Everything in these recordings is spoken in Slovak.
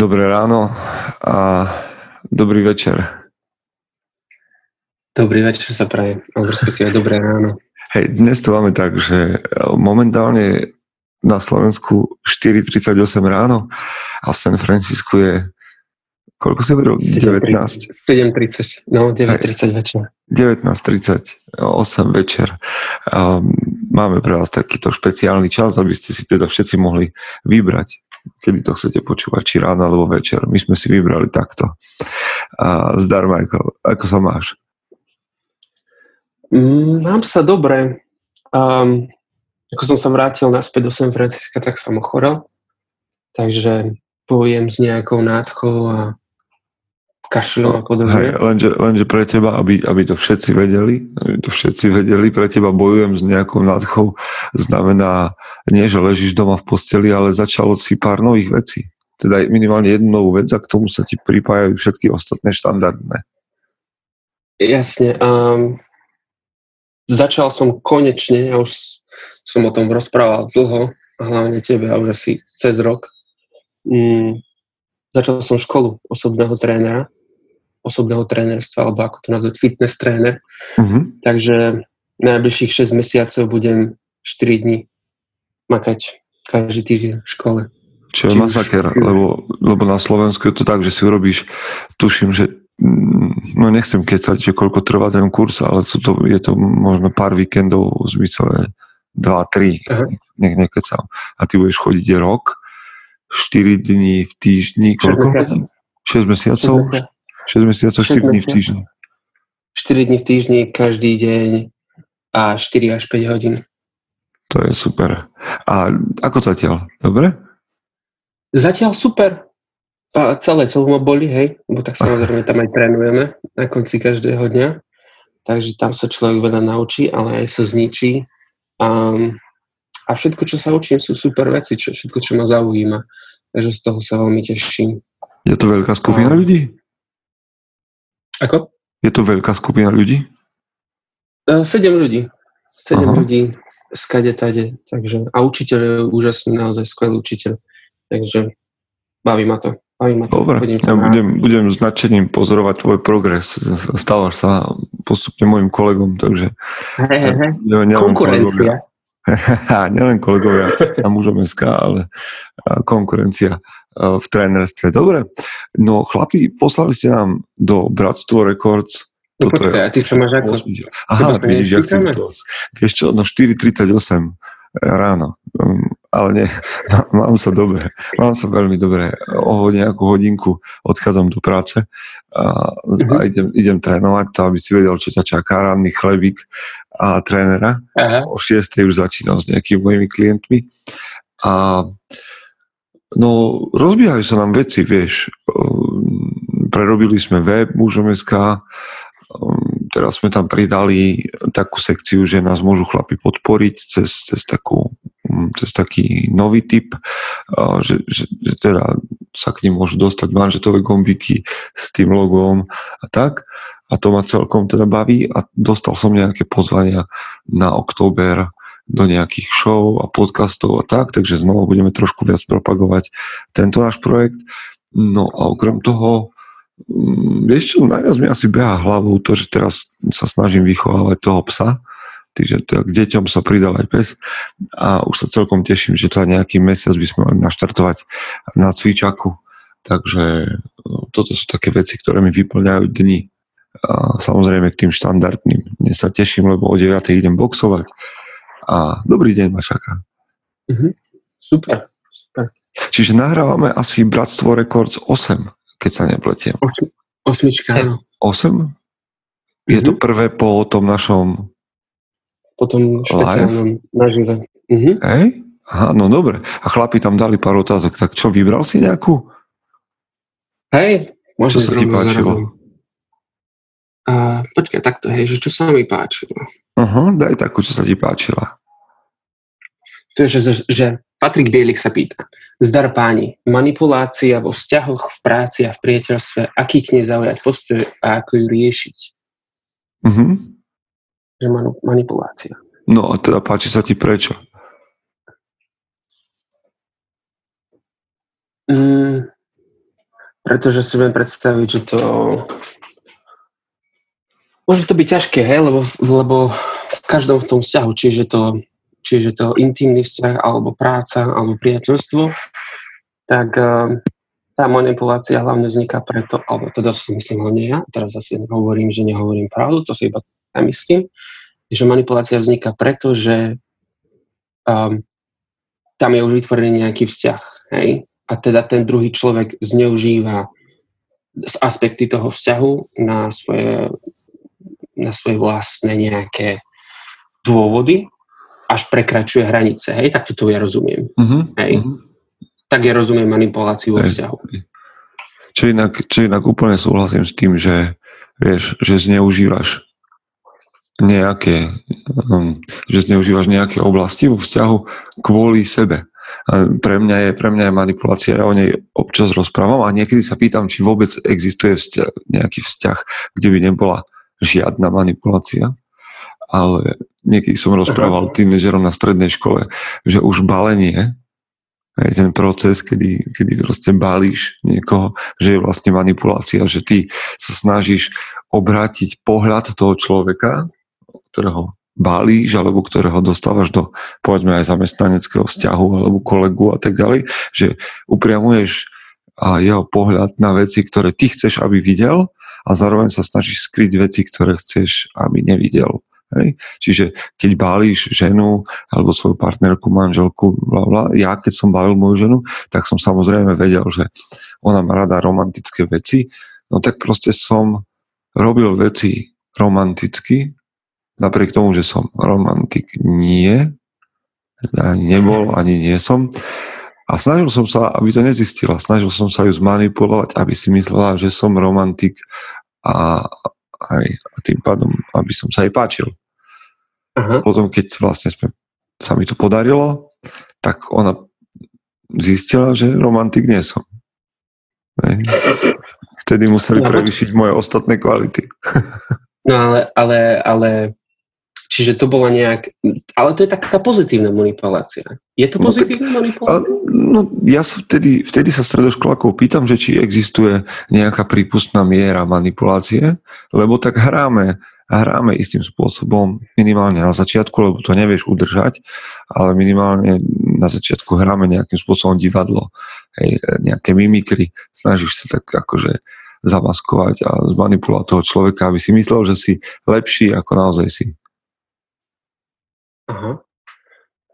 Dobré ráno a dobrý večer. Dobrý večer sa praje, alebo respektíve dobré ráno. Hej, dnes to máme tak, že momentálne na Slovensku 4.38 ráno a v San Francisco je koľko si hovoril? 19? 7.30, no 9.30 večer. 19.38 večer. Máme pre vás takýto špeciálny čas, aby ste si teda všetci mohli vybrať kedy to chcete počúvať, či ráno alebo večer. My sme si vybrali takto. A zdar, Michael, ako sa máš? Mm, mám sa dobre. Um, ako som sa vrátil naspäť do San Francisca, tak som ochorel. Takže pojem s nejakou nádchou a kašľom a podobne. Hej, lenže, lenže pre teba, aby, aby to všetci vedeli, aby to všetci vedeli, pre teba bojujem s nejakou nadchou, znamená nie, že ležíš doma v posteli, ale začalo si pár nových vecí. Teda minimálne jednu novú vec a k tomu sa ti pripájajú všetky ostatné štandardné. Jasne. Um, začal som konečne, ja už som o tom rozprával dlho, hlavne tebe, a už asi cez rok. Um, začal som školu osobného trénera osobného trénerstva, alebo ako to nazvať, fitness tréner. Uh-huh. Takže najbližších 6 mesiacov budem 4 dní makať každý týždeň v škole. Čo je Či masaker, už... lebo, lebo na Slovensku je to tak, že si urobíš, tuším, že mm, no nechcem kecať, že koľko trvá ten kurz, ale sú to, je to možno pár víkendov v zmysle 2-3, nech nekecam. A ty budeš chodiť rok, 4 dní v týždni, koľko? 6 mesiacov? 6 mesiacov? 6 mesiacov, 4 dní v týždni. 4 dní v týždni, každý deň a 4 až 5 hodín. To je super. A ako zatiaľ? Dobre? Zatiaľ super. A celé telo ma boli, hej, lebo tak samozrejme tam aj trénujeme na konci každého dňa. Takže tam sa človek veľa naučí, ale aj sa zničí. A, a všetko, čo sa učím, sú super veci, čo, všetko, čo ma zaujíma. Takže z toho sa veľmi teším. Je to veľká skupina a, ľudí? Ako? Je to veľká skupina ľudí? Uh, sedem ľudí. Sedem Aha. ľudí skade tade. Takže, a učiteľ je úžasný, naozaj skvelý učiteľ. Takže baví ma to. Baví ma to. Dobre, ja budem, budem s nadšením pozorovať tvoj progres. Stávaš sa postupne môjim kolegom, takže... He, he, he. Konkurencia. Nielen kolegovia na mužom SK, ale konkurencia v trénerstve. Dobre, no chlapi, poslali ste nám do Bratstvo Records No Toto počkaj, a ty sa máš ako? Aha, vidíš, jak si to... Vieš čo, no 4.38 ráno. Um, ale nie, mám sa dobre. Mám sa veľmi dobre. O nejakú hodinku odchádzam do práce a, uh-huh. a idem, idem trénovať to, aby si vedel, čo ťa čaká, ranný chlebík a trénera. Uh-huh. O 6. už začínam s nejakými mojimi klientmi. A no, rozbiehajú sa nám veci, vieš. Prerobili sme web mužom.sk, teraz sme tam pridali takú sekciu, že nás môžu chlapi podporiť cez, cez, takú, um, cez taký nový typ, že, že, že teda sa k ním môžu dostať manžetové gombiky s tým logom a tak. A to ma celkom teda baví a dostal som nejaké pozvania na október do nejakých show a podcastov a tak, takže znova budeme trošku viac propagovať tento náš projekt. No a okrem toho, mm, vieš čo, najviac mi asi beha hlavou to, že teraz sa snažím vychovávať toho psa, takže k deťom sa pridal aj pes a už sa celkom teším, že za nejaký mesiac by sme mali naštartovať na cvičaku. Takže no, toto sú také veci, ktoré mi vyplňajú dni. A samozrejme k tým štandardným. Dnes sa teším, lebo o 9. idem boxovať a dobrý deň ma čaká. Mm-hmm. Super, super. Čiže nahrávame asi Bratstvo Records 8, keď sa nepletiem. Osmička, áno. 8? Je mm-hmm. to prvé po tom našom po tom špeciálnom nažive. Mm-hmm. Hej? Aha, no dobre. A chlapi tam dali pár otázok. Tak čo, vybral si nejakú? Hej, Čo sa ti páčilo? A, počkaj, takto, hej, že čo sa mi páčilo? Aha, daj takú, čo sa ti páčila. To je, že, že Patrik Bielik sa pýta. Zdar páni, manipulácia vo vzťahoch, v práci a v priateľstve, aký k nej zaujať postoj a ako ju riešiť? Uh-huh. Že manu, manipulácia. No a teda páči sa ti prečo? Mm, pretože si viem predstaviť, že to môže to byť ťažké, hej, lebo, lebo v každom v tom vzťahu, čiže to, čiže to intimný vzťah, alebo práca, alebo priateľstvo, tak uh, tá manipulácia hlavne vzniká preto, alebo teda si myslím hlavne ja, teraz zase hovorím, že nehovorím pravdu, to si iba ja myslím, že manipulácia vzniká preto, že um, tam je už vytvorený nejaký vzťah, hej, a teda ten druhý človek zneužíva z aspekty toho vzťahu na svoje na svoje vlastné nejaké dôvody, až prekračuje hranice. Hej, tak toto ja rozumiem. Uh-huh, hej. Uh-huh. Tak ja rozumiem manipuláciu vo vzťahu. Čo inak, čo inak úplne súhlasím s tým, že vieš, že zneužívaš nejaké, um, že zneužívaš nejaké oblasti vo vzťahu kvôli sebe. A pre mňa je, pre mňa je manipulácia, ja o nej občas rozprávam a niekedy sa pýtam, či vôbec existuje vzťah, nejaký vzťah, kde by nebola žiadna manipulácia, ale niekedy som rozprával tínežerom na strednej škole, že už balenie, aj ten proces, kedy, kedy proste balíš niekoho, že je vlastne manipulácia, že ty sa snažíš obrátiť pohľad toho človeka, ktorého balíš, alebo ktorého dostávaš do, povedzme, aj zamestnaneckého vzťahu, alebo kolegu a tak ďalej, že upriamuješ a jeho pohľad na veci, ktoré ty chceš, aby videl a zároveň sa snažíš skryť veci, ktoré chceš, aby nevidel. Hej? Čiže keď bálíš ženu alebo svoju partnerku, manželku, bla, bla, ja keď som balil moju ženu, tak som samozrejme vedel, že ona má rada romantické veci, no tak proste som robil veci romanticky, napriek tomu, že som romantik nie, ani nebol, ani nie som. A snažil som sa, aby to nezistila. Snažil som sa ju zmanipulovať, aby si myslela, že som romantik a, aj, a tým pádom, aby som sa jej páčil. Uh-huh. Potom, keď vlastne sme, sa mi to podarilo, tak ona zistila, že romantik nie som. Vtedy museli no, prevyšiť moje ostatné kvality. no ale, ale, ale Čiže to bola nejak... Ale to je taká pozitívna manipulácia. Je to pozitívna no, tak, manipulácia? No, ja sa vtedy, vtedy sa stredoškolákov pýtam, že či existuje nejaká prípustná miera manipulácie, lebo tak hráme, hráme istým spôsobom minimálne na začiatku, lebo to nevieš udržať, ale minimálne na začiatku hráme nejakým spôsobom divadlo, hej, nejaké mimikry, snažíš sa tak akože zamaskovať a zmanipulovať toho človeka, aby si myslel, že si lepší, ako naozaj si. Aha.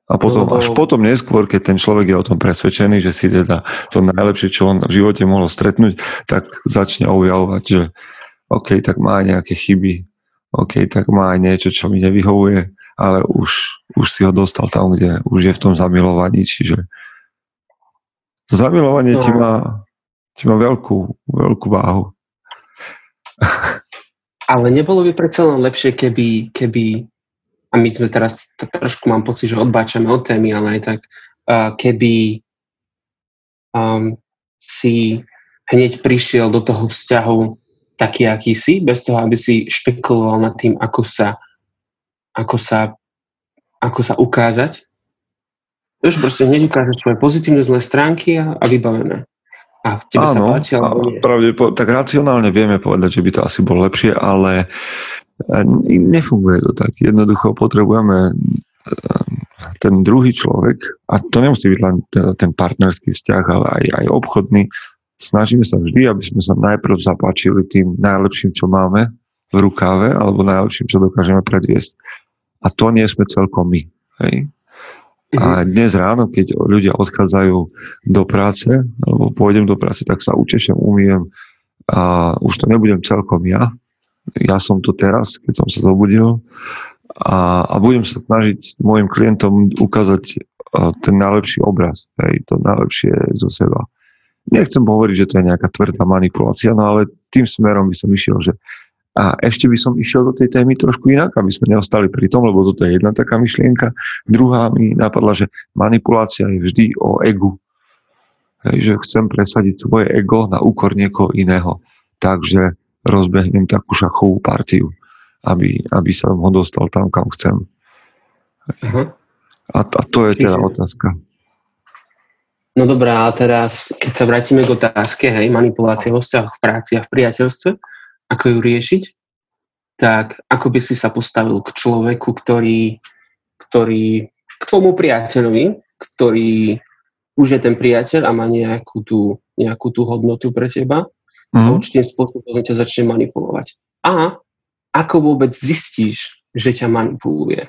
A potom, no, až potom neskôr, keď ten človek je o tom presvedčený, že si teda to najlepšie, čo on v živote mohol stretnúť, tak začne objavovať, že OK, tak má nejaké chyby, OK, tak má aj niečo, čo mi nevyhovuje, ale už, už si ho dostal tam, kde už je v tom zamilovaní, čiže zamilovanie no. ti má, ti má veľkú, veľkú váhu. Ale nebolo by predsa len lepšie, keby, keby a my sme teraz, trošku mám pocit, že odbáčame od témy, ale aj tak, uh, keby um, si hneď prišiel do toho vzťahu taký, aký si, bez toho, aby si špekuloval nad tým, ako sa, ako sa, ako sa ukázať. Vieš, proste hneď ukážeš svoje pozitívne zlé stránky a, a vybavené. A tebe Áno, sa páči, alebo nie. Pravde, tak racionálne vieme povedať, že by to asi bolo lepšie, ale Nefunguje to tak. Jednoducho potrebujeme ten druhý človek, a to nemusí byť len ten partnerský vzťah, ale aj, aj obchodný, snažíme sa vždy, aby sme sa najprv zapáčili tým najlepším, čo máme v rukáve, alebo najlepším, čo dokážeme predviesť. A to nie sme celkom my. Hej? A mhm. dnes ráno, keď ľudia odchádzajú do práce, alebo pôjdem do práce, tak sa učešem, umiem a už to nebudem celkom ja, ja som tu teraz, keď som sa zobudil a, a budem sa snažiť môjim klientom ukázať ten najlepší obraz, hej, to najlepšie zo seba. Nechcem hovoriť, že to je nejaká tvrdá manipulácia, no ale tým smerom by som išiel, že a ešte by som išiel do tej témy trošku inak, aby sme neostali pri tom, lebo toto je jedna taká myšlienka. Druhá mi napadla, že manipulácia je vždy o egu. Hej, že chcem presadiť svoje ego na úkor niekoho iného. Takže rozbehnem takú šachovú partiu, aby, aby sa ho dostal tam, kam chcem. Uh-huh. A, a to je teda otázka. No dobrá, a teraz, keď sa vrátime k otázke, hej, manipulácie vo vzťahoch v práci a v priateľstve, ako ju riešiť, tak ako by si sa postavil k človeku, ktorý, ktorý k tvojmu priateľovi, ktorý už je ten priateľ a má nejakú tú, nejakú tú hodnotu pre teba. A mhm. určitým spôsobom ťa začne manipulovať. A ako vôbec zistíš, že ťa manipuluje?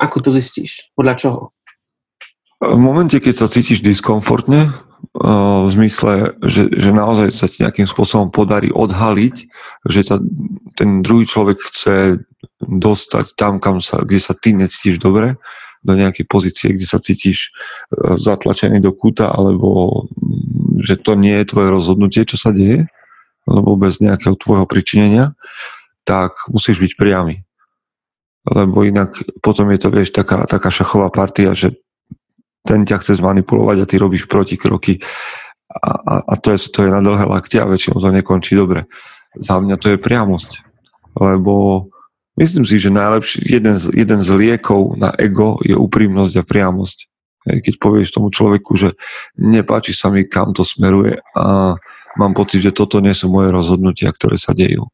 Ako to zistíš? Podľa čoho? V momente, keď sa cítiš diskomfortne, v zmysle, že, že naozaj sa ti nejakým spôsobom podarí odhaliť, že ťa, ten druhý človek chce dostať tam, kam sa, kde sa ty necítiš dobre, do nejakej pozície, kde sa cítiš e, zatlačený do kúta, alebo mm, že to nie je tvoje rozhodnutie, čo sa deje, alebo bez nejakého tvojho pričinenia, tak musíš byť priamy. Lebo inak potom je to, vieš, taká, taká šachová partia, že ten ťa chce zmanipulovať a ty robíš protikroky a, a, a to, je, to je na dlhé lakte a väčšinou to nekončí dobre. Za mňa to je priamosť, lebo myslím si, že najlepší, jeden z, jeden z liekov na ego je úprimnosť a priamosť. Keď povieš tomu človeku, že nepáči sa mi, kam to smeruje a mám pocit, že toto nie sú moje rozhodnutia, ktoré sa dejú.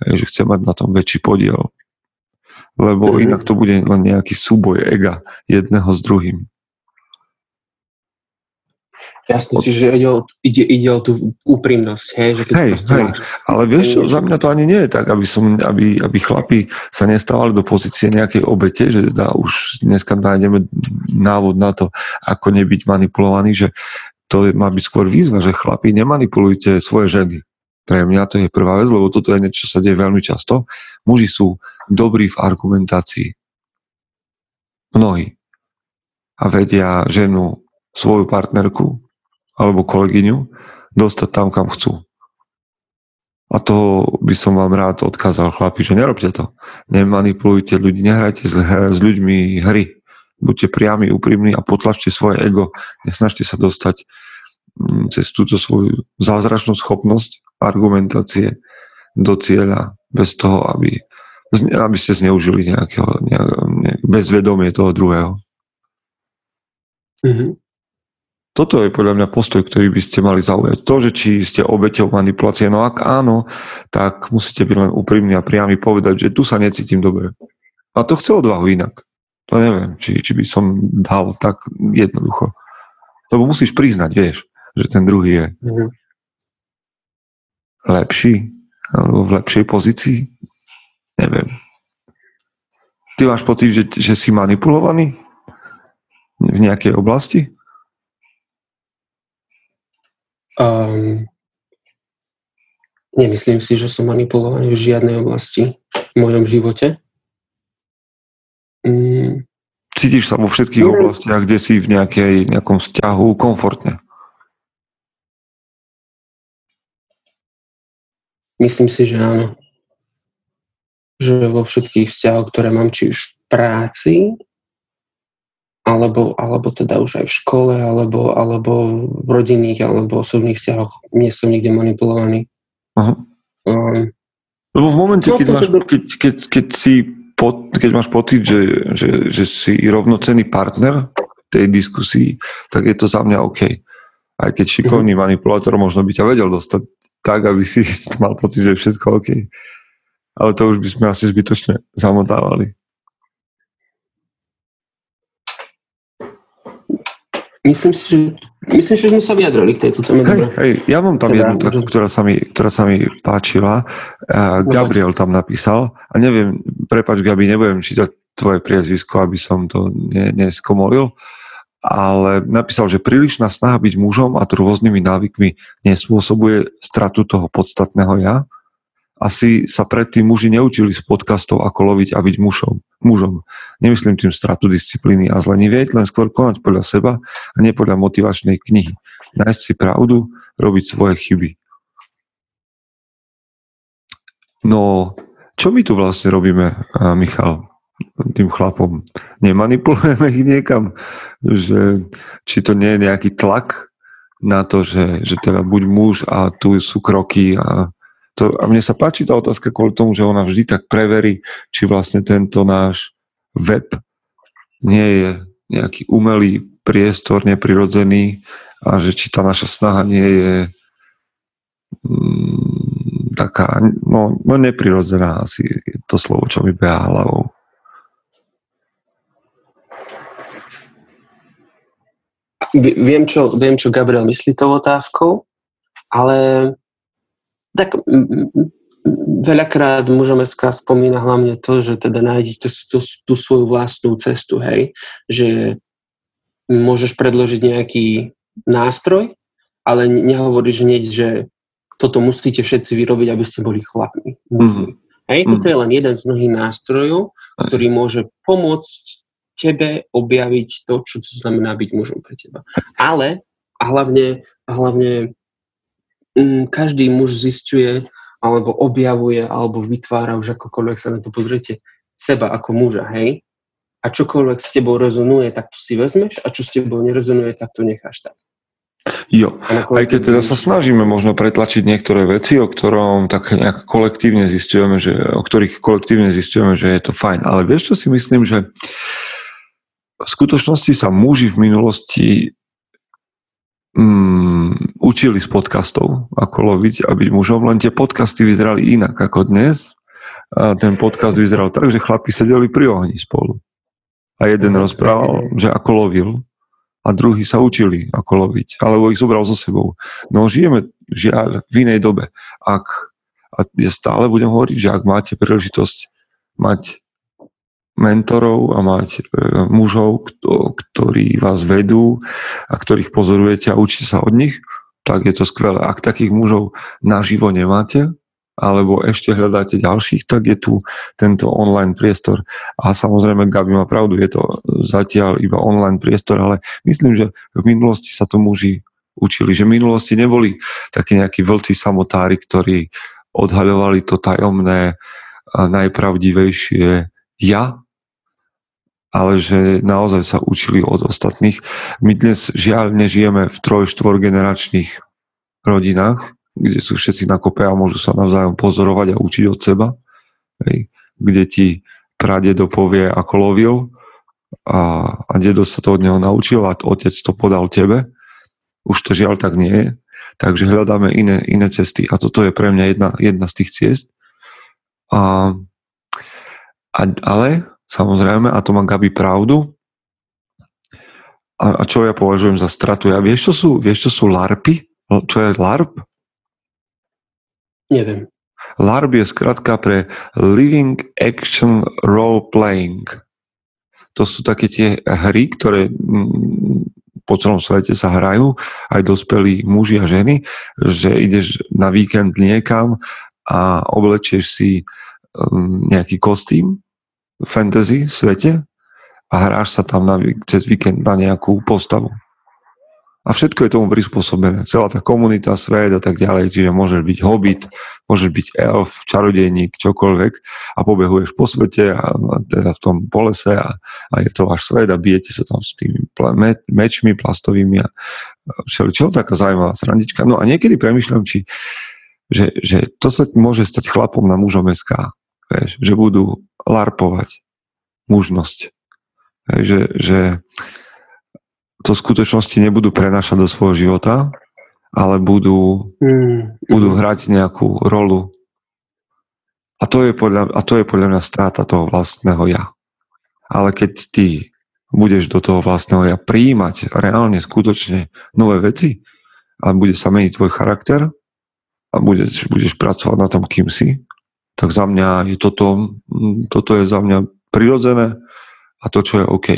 Že chcem mať na tom väčší podiel. Lebo mm-hmm. inak to bude len nejaký súboj ega jedného s druhým. Jasne, čiže ide o, ide, ide o tú úprimnosť, hej? Že keď hej, hej, ale vieš čo, za mňa to ani nie je tak, aby, som, aby, aby chlapi sa nestávali do pozície nejakej obete, že teda už dneska nájdeme návod na to, ako nebyť manipulovaný, že to má byť skôr výzva, že chlapi, nemanipulujte svoje ženy. Pre mňa to je prvá vec, lebo toto je niečo, čo sa deje veľmi často. Muži sú dobrí v argumentácii. Mnohí. A vedia ženu, svoju partnerku alebo kolegyňu dostať tam, kam chcú. A to by som vám rád odkázal, chlapi, že nerobte to. Nemanipulujte ľudí, nehrajte s, ľuďmi hry. Buďte priami, úprimní a potlačte svoje ego. Nesnažte sa dostať mm, cez túto svoju zázračnú schopnosť argumentácie do cieľa bez toho, aby, aby ste zneužili nejakého, nejak, bezvedomie toho druhého. Mm-hmm. Toto je podľa mňa postoj, ktorý by ste mali zaujať. To, že či ste obeťou manipulácie, no ak áno, tak musíte byť len úprimní a priami povedať, že tu sa necítim dobre. A to chce odvahu inak. To neviem, či, či by som dal tak jednoducho. Lebo musíš priznať, vieš, že ten druhý je mm-hmm. lepší, alebo v lepšej pozícii. Neviem. Ty máš pocit, že, že si manipulovaný v nejakej oblasti? Um, nemyslím si, že som manipulovaný v žiadnej oblasti v mojom živote. Um, Cítiš sa vo všetkých um, oblastiach, kde si v nejakej, nejakom vzťahu komfortne? Myslím si, že áno. Že vo všetkých vzťahoch, ktoré mám, či už v práci, alebo, alebo teda už aj v škole, alebo, alebo v rodinných, alebo osobných vzťahoch nie som nikde manipulovaný. Aha. Um, Lebo v momente, no, keď, máš, keď, keď, keď, si po, keď máš pocit, že, že, že si rovnocený partner tej diskusii, tak je to za mňa OK. Aj keď šikovný uh-huh. manipulátor možno by ťa vedel dostať tak, aby si mal pocit, že je všetko OK. Ale to už by sme asi zbytočne zamotávali. Myslím si, že, myslím že sme sa vyjadrili k tejto téme. Hej, hej, ja mám tam teda, jednu takú, ktorá sa mi, ktorá sa mi páčila. Uh, Gabriel tam napísal a neviem, prepač Gabi, nebudem čítať tvoje priezvisko, aby som to ne, neskomolil, ale napísal, že prílišná snaha byť mužom a rôznymi návykmi nespôsobuje stratu toho podstatného ja, asi sa predtým muži neučili z podcastov, ako loviť a byť mužom. mužom. Nemyslím tým stratu disciplíny a zlenivieť, len skôr konať podľa seba a nie podľa motivačnej knihy. Nájsť si pravdu, robiť svoje chyby. No, čo my tu vlastne robíme, Michal, tým chlapom? Nemanipulujeme ich niekam? Že, či to nie je nejaký tlak na to, že, že teda buď muž a tu sú kroky a to, a mne sa páči tá otázka kvôli tomu, že ona vždy tak preverí, či vlastne tento náš web nie je nejaký umelý priestor neprirodzený a že či tá naša snaha nie je mm, taká, no, no neprirodzená asi je to slovo, čo mi beha hlavou. Viem čo, viem, čo Gabriel myslí tou otázkou, ale tak veľakrát mužom SK spomína hlavne to, že teda nájdete tú, tú svoju vlastnú cestu, hej, že môžeš predložiť nejaký nástroj, ale nehovoríš hneď, že toto musíte všetci vyrobiť, aby ste boli chlapmi. Mm-hmm. Hej, toto mm-hmm. je len jeden z mnohých nástrojov, ktorý môže pomôcť tebe objaviť to, čo to znamená byť mužom pre teba. Ale a hlavne, a hlavne každý muž zistuje, alebo objavuje, alebo vytvára už akokoľvek sa na to pozriete, seba ako muža, hej? A čokoľvek s tebou rezonuje, tak to si vezmeš a čo s tebou nerezonuje, tak to necháš tak. Jo, aj keď teda sa snažíme možno pretlačiť niektoré veci, o ktorom tak nejak kolektívne zistujeme, že, o ktorých kolektívne zistujeme, že je to fajn. Ale vieš, čo si myslím, že v skutočnosti sa muži v minulosti mm, učili z podcastov, ako loviť a byť mužom, len tie podcasty vyzerali inak ako dnes. A ten podcast vyzeral tak, že chlapi sedeli pri ohni spolu. A jeden rozprával, že ako lovil a druhý sa učili, ako loviť, alebo ich zobral so sebou. No žijeme žiaľ v inej dobe. Ak, a ja stále budem hovoriť, že ak máte príležitosť mať mentorov a mať e, mužov, kto, ktorí vás vedú a ktorých pozorujete a učíte sa od nich, tak je to skvelé. Ak takých mužov naživo nemáte, alebo ešte hľadáte ďalších, tak je tu tento online priestor. A samozrejme, Gabi má pravdu, je to zatiaľ iba online priestor, ale myslím, že v minulosti sa to muži učili, že v minulosti neboli takí nejakí vlci samotári, ktorí odhaľovali to tajomné najpravdivejšie ja ale že naozaj sa učili od ostatných. My dnes žiaľ nežijeme v troj, generačných rodinách, kde sú všetci na kope a môžu sa navzájom pozorovať a učiť od seba. Hej. Kde ti pradedo povie, ako lovil a, a dedo sa to od neho naučil a otec to podal tebe. Už to žiaľ tak nie je. Takže hľadáme iné, iné cesty. A toto je pre mňa jedna, jedna z tých ciest. A, a, ale samozrejme, a to má Gabi pravdu. A, a čo ja považujem za stratu? Ja vieš, čo sú, vieš, čo sú LARPy? Čo je LARP? Neviem. LARP je skratka pre Living Action Role Playing. To sú také tie hry, ktoré mm, po celom svete sa hrajú, aj dospelí muži a ženy, že ideš na víkend niekam a oblečieš si um, nejaký kostým fantasy svete a hráš sa tam na, cez víkend na nejakú postavu. A všetko je tomu prispôsobené. Celá tá komunita, svet a tak ďalej. Čiže môžeš byť hobbit, môžeš byť elf, čarodejník, čokoľvek a pobehuješ po svete a, a teda v tom polese a, a je to váš svet a bijete sa tam s tými me, mečmi plastovými a všeličo. Taká zaujímavá srandička. No a niekedy premyšľam, či, že, že to sa môže stať chlapom na mužom SK. Vieš, že budú larpovať mužnosť. Hej, že, že to v skutočnosti nebudú prenášať do svojho života, ale budú, mm. budú hrať nejakú rolu. A to, je podľa, a to je podľa mňa strata toho vlastného ja. Ale keď ty budeš do toho vlastného ja príjmať reálne, skutočne nové veci a bude sa meniť tvoj charakter a budeš, budeš pracovať na tom, kým si, tak za mňa je toto, toto je za mňa prirodzené a to, čo je OK.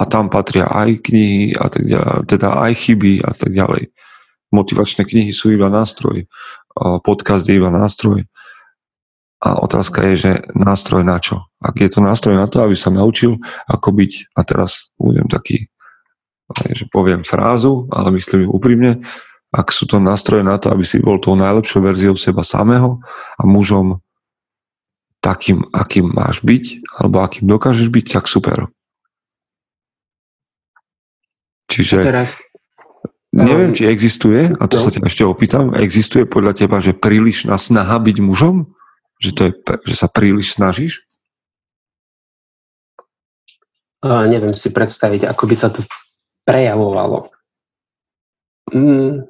A tam patria aj knihy, a tak ďalej, teda aj chyby a tak ďalej. Motivačné knihy sú iba nástroj, podcast je iba nástroj. A otázka je, že nástroj na čo? Ak je to nástroj na to, aby sa naučil, ako byť, a teraz budem taký, že poviem frázu, ale myslím ju úprimne, ak sú to nástroje na to, aby si bol tou najlepšou verziou seba samého a mužom takým, akým máš byť, alebo akým dokážeš byť, tak super. Čiže teraz, neviem, či existuje, a to no. sa ťa ešte opýtam, existuje podľa teba, že prílišná snaha byť mužom? Že, to je, že sa príliš snažíš? Uh, neviem si predstaviť, ako by sa to prejavovalo. Mm,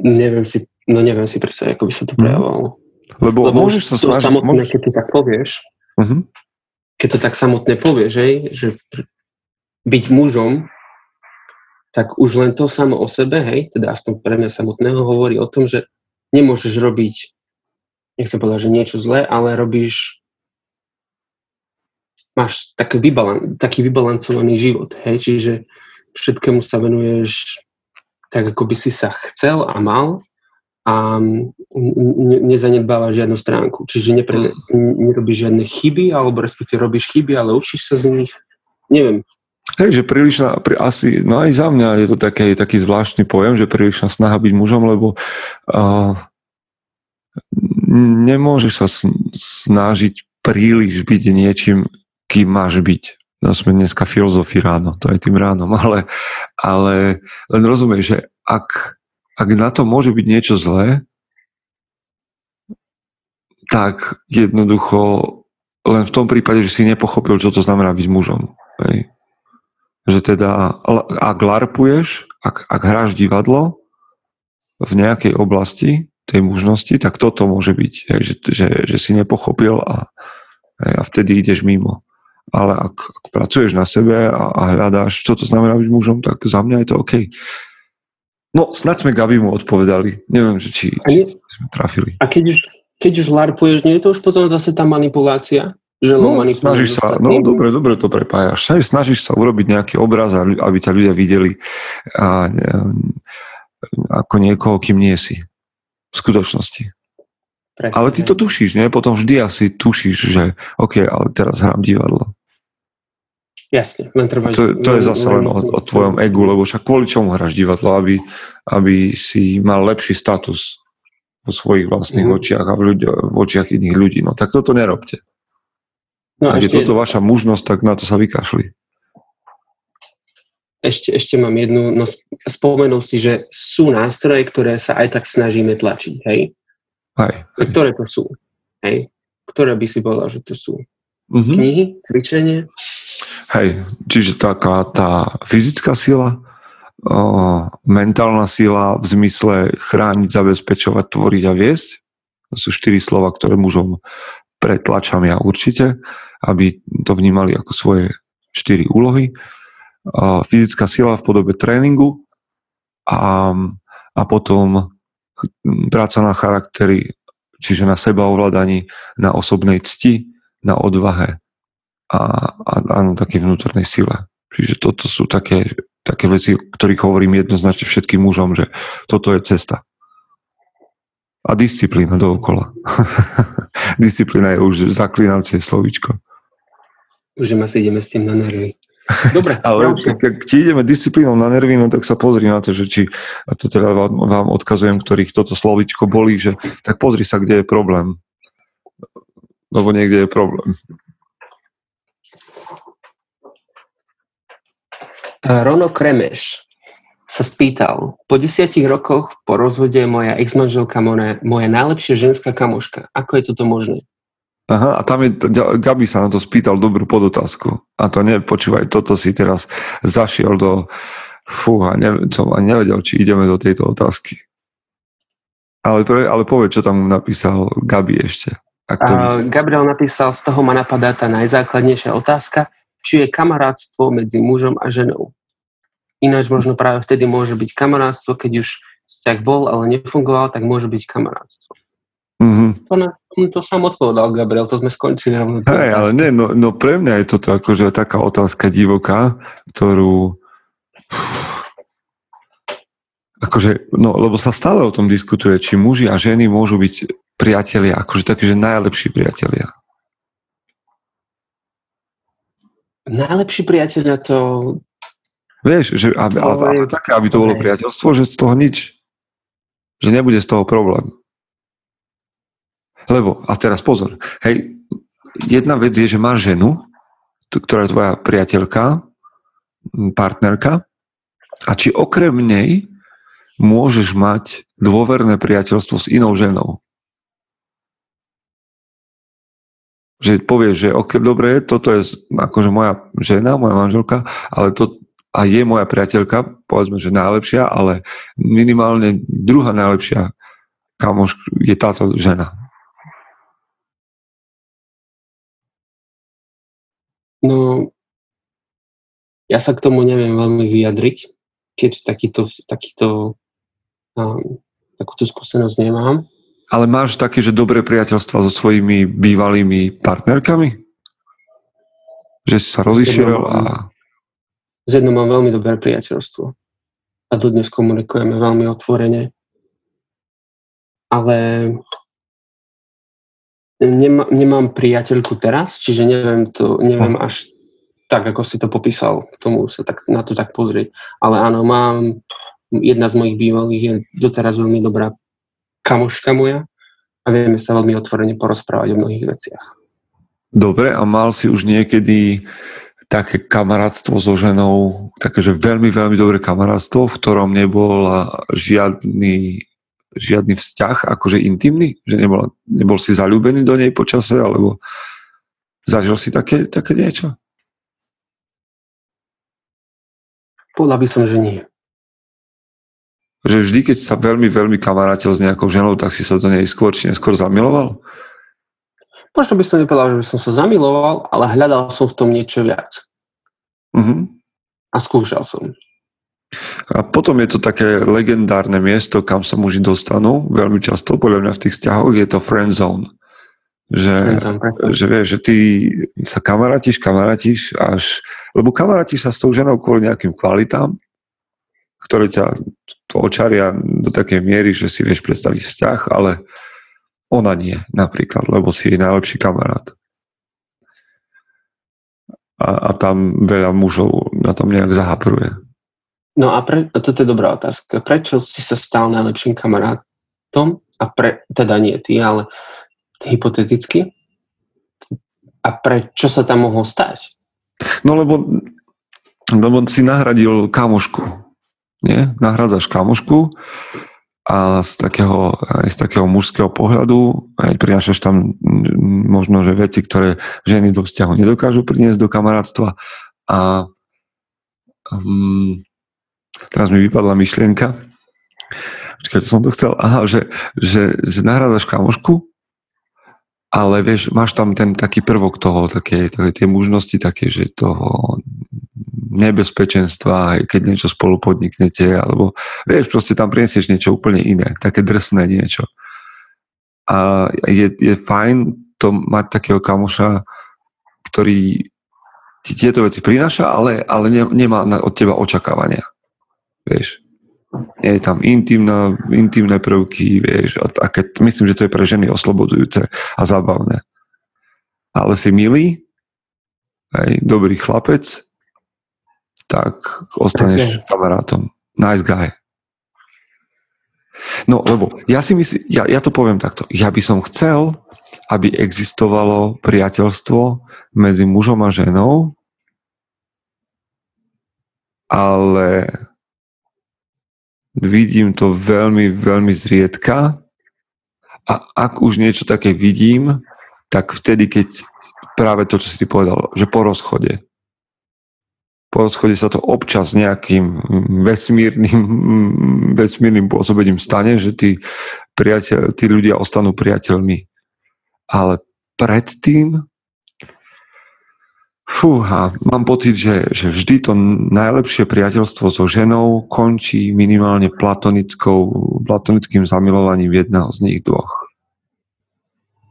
neviem si, no neviem si predstaviť, ako by sa to mhm. prejavovalo. Lebo, Lebo môžeš sa snažiť... Samotné, môžeš... keď to tak povieš, uh-huh. keď to tak samotné povieš, hej, že byť mužom, tak už len to samo o sebe, hej, teda aspoň pre mňa samotného hovorí o tom, že nemôžeš robiť, nechcem povedať, že niečo zlé, ale robíš máš taký, vybalan, taký vybalancovaný život, hej, čiže všetkému sa venuješ tak, ako by si sa chcel a mal a nezanedbáva žiadnu stránku. Čiže nepre, nerobíš žiadne chyby, alebo respektíve robíš chyby, ale učíš sa z nich. Neviem. Hej, že prílišná, asi, no aj za mňa je to taký, taký zvláštny pojem, že prílišná snaha byť mužom, lebo uh, nemôžeš sa snažiť príliš byť niečím, kým máš byť. No sme dneska filozofi ráno, to aj tým ránom, ale, ale len rozumieš, že ak ak na to môže byť niečo zlé, tak jednoducho len v tom prípade, že si nepochopil, čo to znamená byť mužom. Hej. Že teda, ak larpuješ, ak, ak hráš divadlo v nejakej oblasti tej mužnosti, tak toto môže byť, hej, že, že, že si nepochopil a, hej, a vtedy ideš mimo. Ale ak, ak pracuješ na sebe a, a hľadáš, čo to znamená byť mužom, tak za mňa je to OK. No, snad sme Gabi mu odpovedali. Neviem, že či, či sme trafili. A keď už, keď už larpuješ, nie je to už potom zase tá manipulácia? Že no, snažíš sa, no dobre, dobre to prepájaš. Snažíš sa urobiť nejaký obraz, aby ťa ľudia videli a, ako niekoho, kým nie si. V skutočnosti. Presne. Ale ty to tušíš, nie? Potom vždy asi tušíš, že OK, ale teraz hrám divadlo. Jasne, len treba... To, to je zase len o, o tvojom egu, lebo však kvôli čomu hráš divadlo, aby, aby si mal lepší status vo svojich vlastných mm. očiach a v, ľudí, v očiach iných ľudí. No tak toto nerobte. No, Ak je toto vaša mužnosť, tak na to sa vykašli. Ešte, ešte mám jednu, no spomenul si, že sú nástroje, ktoré sa aj tak snažíme tlačiť, hej? Aj. aj. Ktoré to sú? Hej? Ktoré by si povedal, že to sú? Mm-hmm. Knihy, cvičenie? Hej, čiže taká tá fyzická sila, mentálna sila v zmysle chrániť, zabezpečovať, tvoriť a viesť. To sú štyri slova, ktoré mužom pretlačam ja určite, aby to vnímali ako svoje štyri úlohy. Fyzická sila v podobe tréningu a, a potom práca na charaktery, čiže na sebaovládaní, na osobnej cti, na odvahe a, a áno, také vnútornej sile. Čiže toto sú také, také veci, o ktorých hovorím jednoznačne všetkým mužom, že toto je cesta. A disciplína dookola. disciplína je už zaklinacie slovíčko. Už asi ideme s tým na nervy. Dobre. Ale ak ti ideme disciplínou na nervy, no tak sa pozri na to, že či, a to teda vám, vám odkazujem, ktorých toto slovíčko bolí, že tak pozri sa, kde je problém. Lebo niekde je problém. Rono Kremeš sa spýtal, po desiatich rokoch po rozvode moja ex-manželka moja, moja najlepšia ženská kamoška. Ako je toto možné? Aha, a tam je, Gabi sa na to spýtal dobrú podotázku. A to nepočúvaj, toto si teraz zašiel do, fúha, neviem, som ani nevedel, či ideme do tejto otázky. Ale, ale povedz, čo tam napísal Gabi ešte. Ak to... uh, Gabriel napísal, z toho ma napadá tá najzákladnejšia otázka, či je kamarátstvo medzi mužom a ženou. Ináč možno práve vtedy môže byť kamarátstvo, keď už vzťah bol, ale nefungoval, tak môže byť kamarátstvo. Mm-hmm. To, nás, to sám odpovedal Gabriel, to sme skončili. Hej, ale nie, no, no pre mňa je toto akože taká otázka divoká, ktorú akože, no, lebo sa stále o tom diskutuje, či muži a ženy môžu byť priatelia, akože takí, že najlepší priatelia. Najlepší priateľ to... Vieš, že aby, ale, ale také, aby to bolo priateľstvo, že z toho nič. Že nebude z toho problém. Lebo, a teraz pozor, hej, jedna vec je, že máš ženu, ktorá je tvoja priateľka, partnerka, a či okrem nej môžeš mať dôverné priateľstvo s inou ženou. Že povieš, že ok, dobre, toto je akože moja žena, moja manželka, ale to a je moja priateľka, povedzme, že najlepšia, ale minimálne druhá najlepšia kamoš je táto žena. No, ja sa k tomu neviem veľmi vyjadriť, keď takýto, takýto takúto skúsenosť nemám. Ale máš také, že dobré priateľstva so svojimi bývalými partnerkami? Že si sa rozišiel a... S jednou mám veľmi dobré priateľstvo. A dodnes komunikujeme veľmi otvorene. Ale nemá, nemám priateľku teraz, čiže neviem, to, neviem až tak, ako si to popísal, tomu sa tak, na to tak pozrieť. Ale áno, mám, jedna z mojich bývalých je doteraz veľmi dobrá kamoška moja a vieme sa veľmi otvorene porozprávať o mnohých veciach. Dobre, a mal si už niekedy také kamarátstvo so ženou, také, že veľmi, veľmi dobré kamarátstvo, v ktorom nebol žiadny, žiadny vzťah, akože intimný? Že nebol, nebol si zalúbený do nej počase, alebo zažil si také, také niečo? Podľa by som, že nie že vždy, keď sa veľmi, veľmi kamarátil s nejakou ženou, tak si sa do nej skôr či neskôr zamiloval? Možno by som nepovedal, že by som sa zamiloval, ale hľadal som v tom niečo viac. Uh-huh. A skúšal som. A potom je to také legendárne miesto, kam sa muži dostanú, veľmi často, podľa mňa v tých vzťahoch, je to friend zone. Že, že vieš, že ty sa kamarátiš, kamarátiš až, lebo kamarátiš sa s tou ženou kvôli nejakým kvalitám, ktoré ťa očaria do takej miery, že si vieš predstaviť vzťah, ale ona nie napríklad, lebo si jej najlepší kamarát. A, a tam veľa mužov na tom nejak zahapruje. No a pre, toto je dobrá otázka. Prečo si sa stal najlepším kamarátom? A pre, teda nie ty, ale hypoteticky. A prečo sa tam mohol stať? No lebo, lebo si nahradil kamošku nie? Nahrádzaš kamošku a z takého, aj z takého mužského pohľadu aj prinášaš tam možno, že veci, ktoré ženy do vzťahu nedokážu priniesť do kamarátstva a um, teraz mi vypadla myšlienka počkaj, som to chcel, aha, že, že, že nahrádzaš kamošku ale vieš, máš tam ten taký prvok toho, také, také tie mužnosti, také, že toho nebezpečenstva, keď niečo spolu podniknete, alebo vieš, proste tam prinesieš niečo úplne iné, také drsné niečo. A je, je fajn to mať takého kamoša, ktorý ti tieto veci prináša, ale, ale ne, nemá od teba očakávania. Vieš. Je tam intimná, intimné prvky, vieš, a, a myslím, že to je pre ženy oslobodzujúce a zábavné. Ale si milý, aj dobrý chlapec, tak ostaneš okay. kamarátom. Nice guy. No, lebo ja si myslím, ja, ja to poviem takto. Ja by som chcel, aby existovalo priateľstvo medzi mužom a ženou, ale vidím to veľmi, veľmi zriedka a ak už niečo také vidím, tak vtedy, keď práve to, čo si ty povedal, že po rozchode po rozchode sa to občas nejakým vesmírnym, vesmírnym pôsobením stane, že tí, priateľ, tí ľudia ostanú priateľmi. Ale predtým fúha, mám pocit, že, že vždy to najlepšie priateľstvo so ženou končí minimálne platonickou, platonickým zamilovaním jedného z nich dvoch.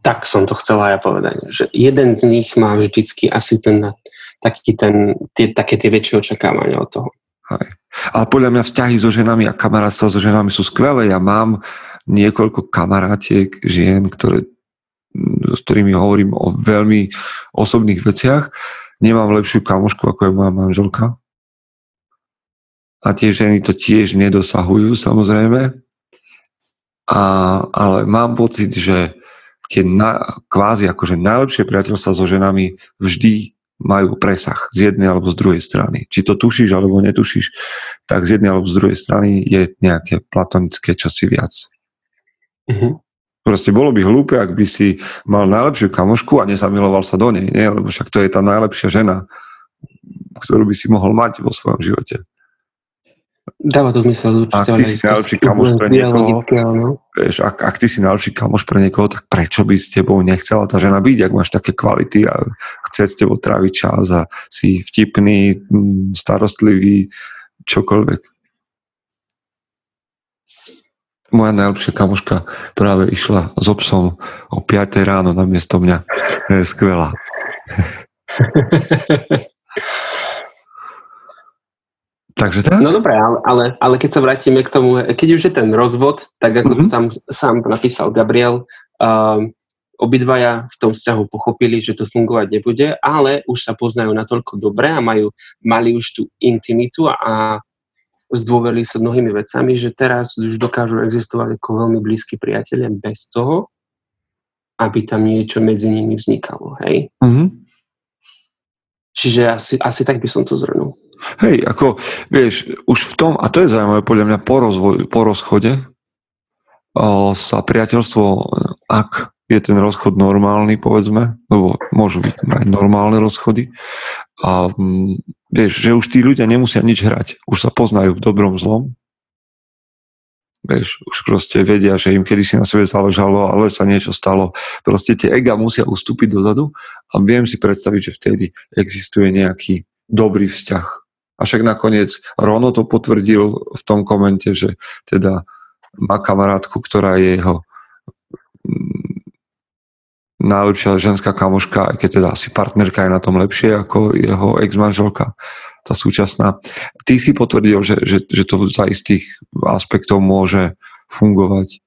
Tak som to chcela ja povedať, že jeden z nich má vždycky asi ten taký ten, tie, také tie väčšie očakávania od toho. Aj. Ale podľa mňa vzťahy so ženami a kamarátstva so ženami sú skvelé. Ja mám niekoľko kamarátiek žien, ktoré, s ktorými hovorím o veľmi osobných veciach. Nemám lepšiu kamošku, ako je moja manželka. A tie ženy to tiež nedosahujú, samozrejme. A, ale mám pocit, že tie na, kvázi akože najlepšie priateľstva so ženami vždy majú presah z jednej alebo z druhej strany. Či to tušíš alebo netušíš, tak z jednej alebo z druhej strany je nejaké platonické čosi viac. Uh-huh. Proste bolo by hlúpe, ak by si mal najlepšiu kamošku a nezamiloval sa do nej, nie? lebo však to je tá najlepšia žena, ktorú by si mohol mať vo svojom živote. Dáva to zmysel. Ak ty si najlepší kamoš pre niekoho, vieš, ak, ak ty si najlepší kamoš pre niekoho, tak prečo by s tebou nechcela tá žena byť, ak máš také kvality a chce s tebou tráviť čas a si vtipný, starostlivý, čokoľvek moja najlepšia kamoška práve išla s obsom o 5 ráno na miesto mňa. To je skvelá. Takže tak? No dobré, ale, ale, ale keď sa vrátime k tomu, keď už je ten rozvod, tak ako mm-hmm. tam sám napísal Gabriel, uh, obidvaja v tom vzťahu pochopili, že to fungovať nebude, ale už sa poznajú natoľko dobre a majú, mali už tú intimitu a zdôverili sa mnohými vecami, že teraz už dokážu existovať ako veľmi blízki priatelia bez toho, aby tam niečo medzi nimi vznikalo, hej? Mm-hmm. Čiže asi, asi tak by som to zhrnul. Hej, ako, vieš, už v tom, a to je zaujímavé podľa mňa po, rozvoj, po rozchode, o, sa priateľstvo, ak je ten rozchod normálny, povedzme, lebo môžu byť aj normálne rozchody, a Vieš, že už tí ľudia nemusia nič hrať. Už sa poznajú v dobrom zlom. Vieš, už proste vedia, že im kedy si na sebe záležalo, ale sa niečo stalo. Proste tie ega musia ustúpiť dozadu a viem si predstaviť, že vtedy existuje nejaký dobrý vzťah. A však nakoniec Rono to potvrdil v tom komente, že teda má kamarátku, ktorá je jeho najlepšia ženská kamoška, aj keď teda asi partnerka je na tom lepšie ako jeho ex-manželka, tá súčasná. Ty si potvrdil, že, že, že to za istých aspektov môže fungovať.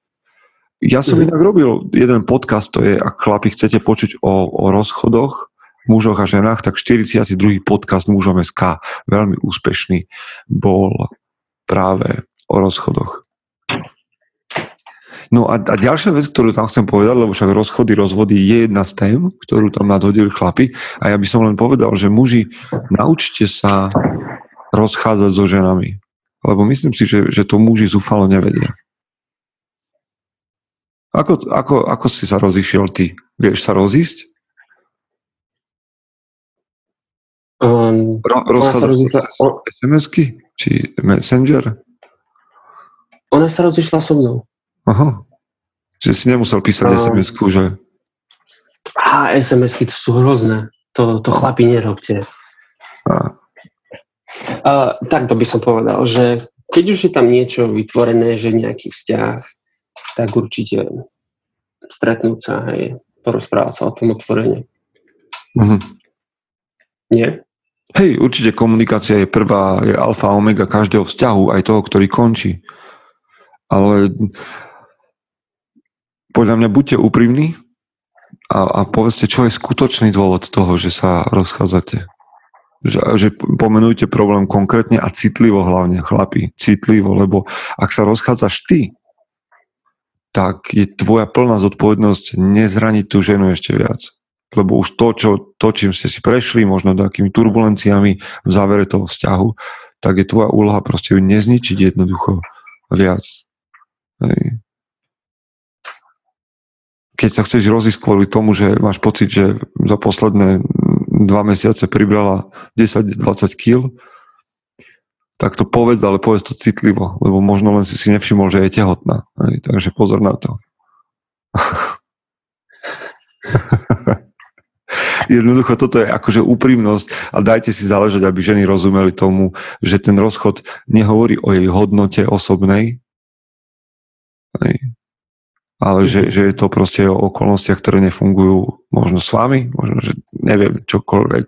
Ja som mm. inak robil jeden podcast, to je, ak chlapi chcete počuť o, o rozchodoch, mužoch a ženách, tak 42. podcast mužom SK, veľmi úspešný, bol práve o rozchodoch. No a, a ďalšia vec, ktorú tam chcem povedať, lebo však rozchody, rozvody je jedna z tém, ktorú tam nadhodili chlapi a ja by som len povedal, že muži, naučte sa rozchádzať so ženami. Lebo myslím si, že, že to muži zúfalo nevedia. Ako, ako, ako si sa rozišiel ty? Vieš sa rozísť? Um, Ro, rozchádzať sa SMS-ky? Či Messenger? Ona sa rozišla so mnou. Aha. Že si nemusel písať uh, SMS-ku, že? Á, SMS-ky to sú hrozné. To, to chlapi nerobte. Uh, tak to by som povedal, že keď už je tam niečo vytvorené, že nejaký vzťah, tak určite stretnúť sa, hej, porozprávať sa o tom otvorene. Uh-huh. Nie? Hej, určite komunikácia je prvá, je alfa omega každého vzťahu, aj toho, ktorý končí. Ale podľa mňa buďte úprimní a, a povedzte, čo je skutočný dôvod toho, že sa rozchádzate. Že, že pomenujte problém konkrétne a citlivo hlavne, chlapi, citlivo, lebo ak sa rozchádzaš ty, tak je tvoja plná zodpovednosť nezraniť tú ženu ešte viac. Lebo už to, čo, to, čím ste si prešli, možno takými turbulenciami v závere toho vzťahu, tak je tvoja úloha proste ju nezničiť jednoducho viac. Hej keď sa chceš rozísť kvôli tomu, že máš pocit, že za posledné dva mesiace pribrala 10-20 kg, tak to povedz, ale povedz to citlivo, lebo možno len si si nevšimol, že je tehotná. Hej, takže pozor na to. Jednoducho toto je akože úprimnosť a dajte si záležať, aby ženy rozumeli tomu, že ten rozchod nehovorí o jej hodnote osobnej, ale že, že je to proste o okolnostiach, ktoré nefungujú možno s vami, možno, že neviem, čokoľvek.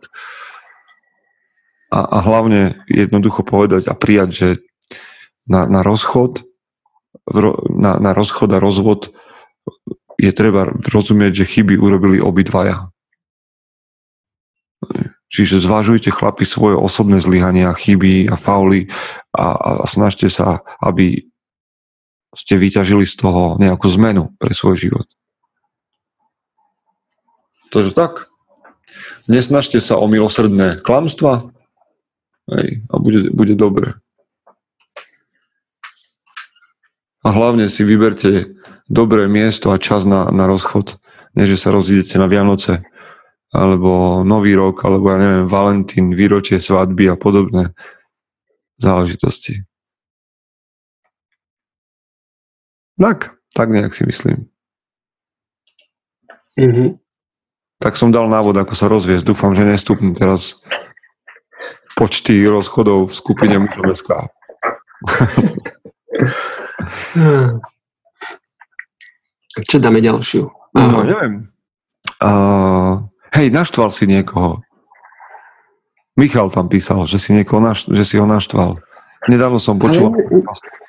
A, a hlavne jednoducho povedať a prijať, že na, na rozchod na, na rozchod a rozvod je treba rozumieť, že chyby urobili obidvaja. Čiže zvažujte chlapi svoje osobné zlyhania, chyby a fauly a, a snažte sa, aby ste vyťažili z toho nejakú zmenu pre svoj život. Takže tak. Nesnažte sa o milosrdné klamstva hej, a bude, bude dobre. A hlavne si vyberte dobré miesto a čas na, na rozchod. Nie, že sa rozídete na Vianoce, alebo Nový rok, alebo ja neviem, Valentín, výročie svadby a podobné záležitosti. Tak, tak nejak si myslím. Mm-hmm. Tak som dal návod, ako sa rozviesť. Dúfam, že nestúpnu teraz počty rozchodov v skupine mužov Čo dáme ďalšiu? No, neviem. Uh, hej, naštval si niekoho. Michal tam písal, že si, niekoho naš, že si ho naštval. Nedávno som počul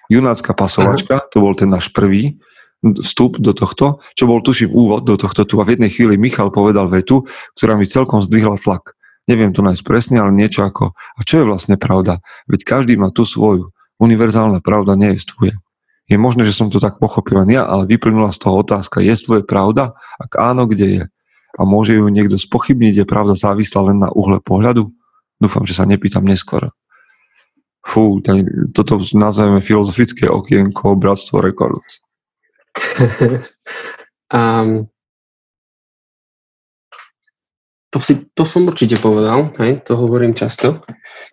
Junácka pasovačka, to bol ten náš prvý vstup do tohto, čo bol tuším úvod do tohto tu a v jednej chvíli Michal povedal vetu, ktorá mi celkom zdvihla tlak. Neviem to nájsť presne, ale niečo ako, a čo je vlastne pravda? Veď každý má tú svoju. Univerzálna pravda nie je tvoje. Je možné, že som to tak pochopil len ja, ale vyplynula z toho otázka, je tvoje pravda? Ak áno, kde je? A môže ju niekto spochybniť, je pravda závislá len na uhle pohľadu? Dúfam, že sa nepýtam neskôr. Fú, tak, toto nazveme filozofické okienko Bratstvo Records. um, to, si, to som určite povedal, hej, to hovorím často.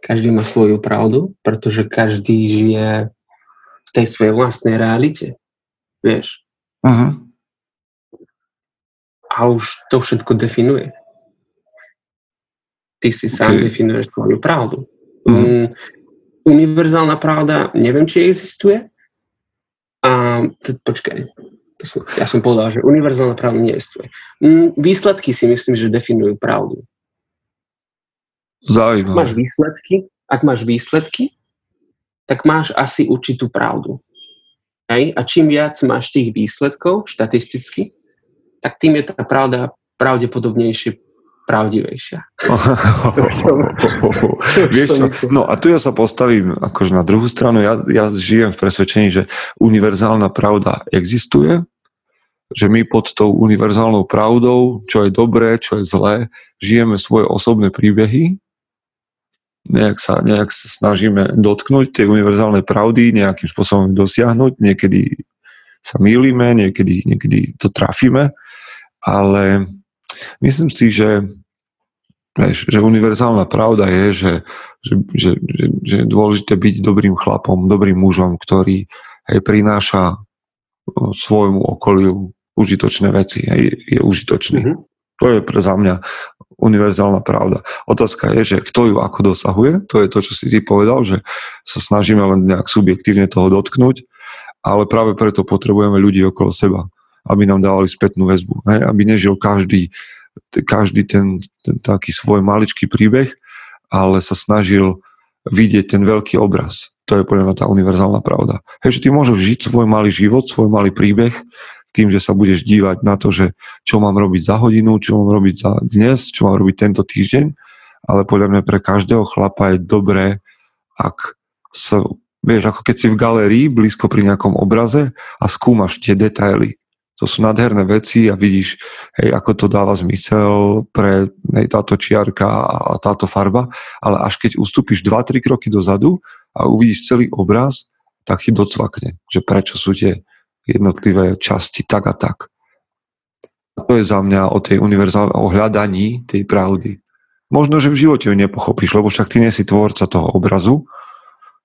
Každý má svoju pravdu, pretože každý žije tej svojej vlastnej realite. Vieš? Uh-huh. A už to všetko definuje. Ty si sám okay. definuješ svoju pravdu. Uh-huh. Mm, univerzálna pravda, neviem, či existuje. A t- počkaj, ja som povedal, že univerzálna pravda nie existuje. Mm, výsledky si myslím, že definujú pravdu. Zaujímavé. Máš výsledky, ak máš výsledky, tak máš asi určitú pravdu. Hej? A čím viac máš tých výsledkov štatisticky, tak tým je tá pravda pravdepodobnejšie pravdivejšia. Vieš čo? No a tu ja sa postavím akože na druhú stranu. Ja, ja žijem v presvedčení, že univerzálna pravda existuje, že my pod tou univerzálnou pravdou, čo je dobré, čo je zlé, žijeme svoje osobné príbehy nejak sa, nejak sa snažíme dotknúť tej univerzálnej pravdy, nejakým spôsobom dosiahnuť. Niekedy sa mýlime, niekedy, niekedy to trafíme, ale myslím si, že, vieš, že univerzálna pravda je, že, že, že, že, že je dôležité byť dobrým chlapom, dobrým mužom, ktorý hej, prináša svojmu okoliu užitočné veci, hej, je užitočný. Mm-hmm. To je pre za mňa univerzálna pravda. Otázka je, že kto ju ako dosahuje, to je to, čo si ty povedal, že sa snažíme len nejak subjektívne toho dotknúť, ale práve preto potrebujeme ľudí okolo seba, aby nám dávali spätnú väzbu, hej? aby nežil každý, každý ten, ten taký svoj maličký príbeh, ale sa snažil vidieť ten veľký obraz. To je podľa mňa tá univerzálna pravda. Hej, že ty môžeš žiť svoj malý život, svoj malý príbeh tým, že sa budeš dívať na to, že čo mám robiť za hodinu, čo mám robiť za dnes, čo mám robiť tento týždeň, ale podľa mňa pre každého chlapa je dobré, ak sa, vieš, ako keď si v galérii blízko pri nejakom obraze a skúmaš tie detaily. To sú nádherné veci a vidíš, hej, ako to dáva zmysel pre hej, táto čiarka a táto farba, ale až keď ustúpiš 2-3 kroky dozadu a uvidíš celý obraz, tak ti docvakne, že prečo sú tie jednotlivé časti tak a tak. To je za mňa o tej univerzálnej, o hľadaní tej pravdy. Možno, že v živote ju nepochopíš, lebo však ty nie si tvorca toho obrazu,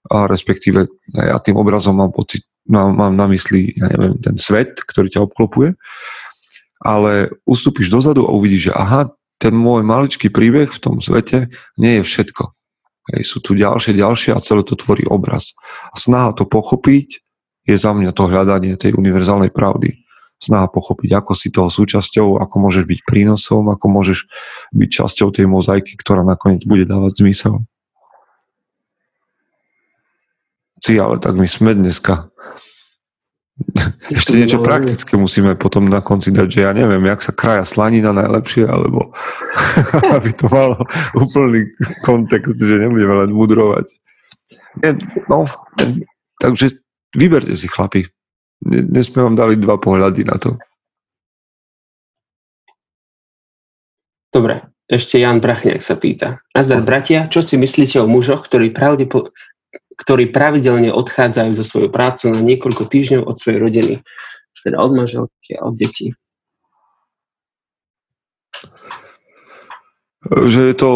a respektíve ja tým obrazom mám pocit, mám, mám na mysli, ja neviem, ten svet, ktorý ťa obklopuje, ale ustúpiš dozadu a uvidíš, že aha, ten môj maličký príbeh v tom svete nie je všetko. Hej, sú tu ďalšie, ďalšie a celé to tvorí obraz. A snaha to pochopiť je za mňa to hľadanie tej univerzálnej pravdy. Snaha pochopiť, ako si toho súčasťou, ako môžeš byť prínosom, ako môžeš byť časťou tej mozaiky, ktorá nakoniec bude dávať zmysel. Si, ale tak my sme dneska. Ešte niečo praktické musíme potom na konci dať, že ja neviem, jak sa kraja slanina najlepšie, alebo aby to malo úplný kontext, že nebudeme len mudrovať. Nie, no, takže Vyberte si, chlapi. Dnes sme vám dali dva pohľady na to. Dobre, ešte Jan Brachňák sa pýta. Nazdar, bratia, čo si myslíte o mužoch, ktorí, pravdepo- ktorí pravidelne odchádzajú zo svojej práce na niekoľko týždňov od svojej rodiny, teda od manželky a od detí. Že je to,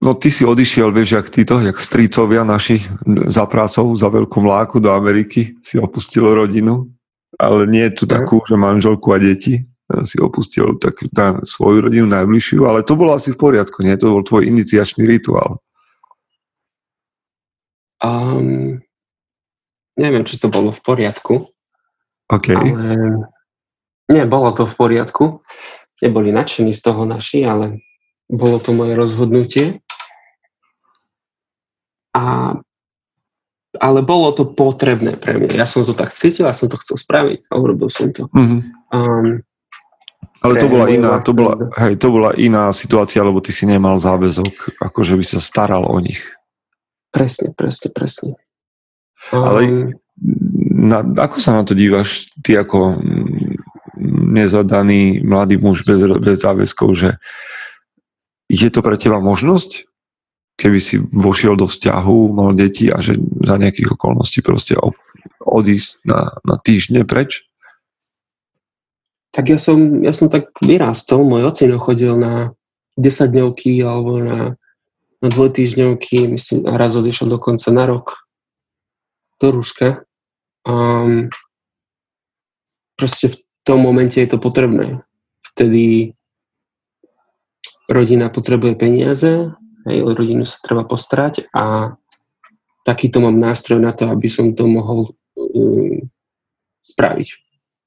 no ty si odišiel, vieš, jak títo, jak strícovia naši za prácou, za veľkú mláku do Ameriky, si opustil rodinu, ale nie je tu takú, že manželku a deti, si opustil tak na svoju rodinu najbližšiu, ale to bolo asi v poriadku, nie? To bol tvoj iniciačný rituál. Um, neviem, či to bolo v poriadku. OK. Ale nie, bolo to v poriadku. Neboli nadšení z toho naši, ale bolo to moje rozhodnutie. A, ale bolo to potrebné pre mňa. Ja som to tak cítil, ja som to chcel spraviť a urobil som to. Mm-hmm. Um, ale to bola iná, to bola, hej, to bola iná situácia, lebo ty si nemal záväzok, akože by sa staral o nich. Presne, presne, presne. Um, Ale na, ako sa na to dívaš, ty ako nezadaný mladý muž bez, bez záväzkov, že je to pre teba možnosť, keby si vošiel do vzťahu, mal deti a že za nejakých okolností proste odísť na, na týždne preč? tak ja som, ja som tak vyrástol. Môj ocino chodil na 10 dňovky alebo na, na dvojtýždňovky, myslím, a raz odišiel dokonca na rok do Ruska. Um, proste v tom momente je to potrebné. Vtedy rodina potrebuje peniaze, aj o rodinu sa treba postarať a takýto mám nástroj na to, aby som to mohol um, spraviť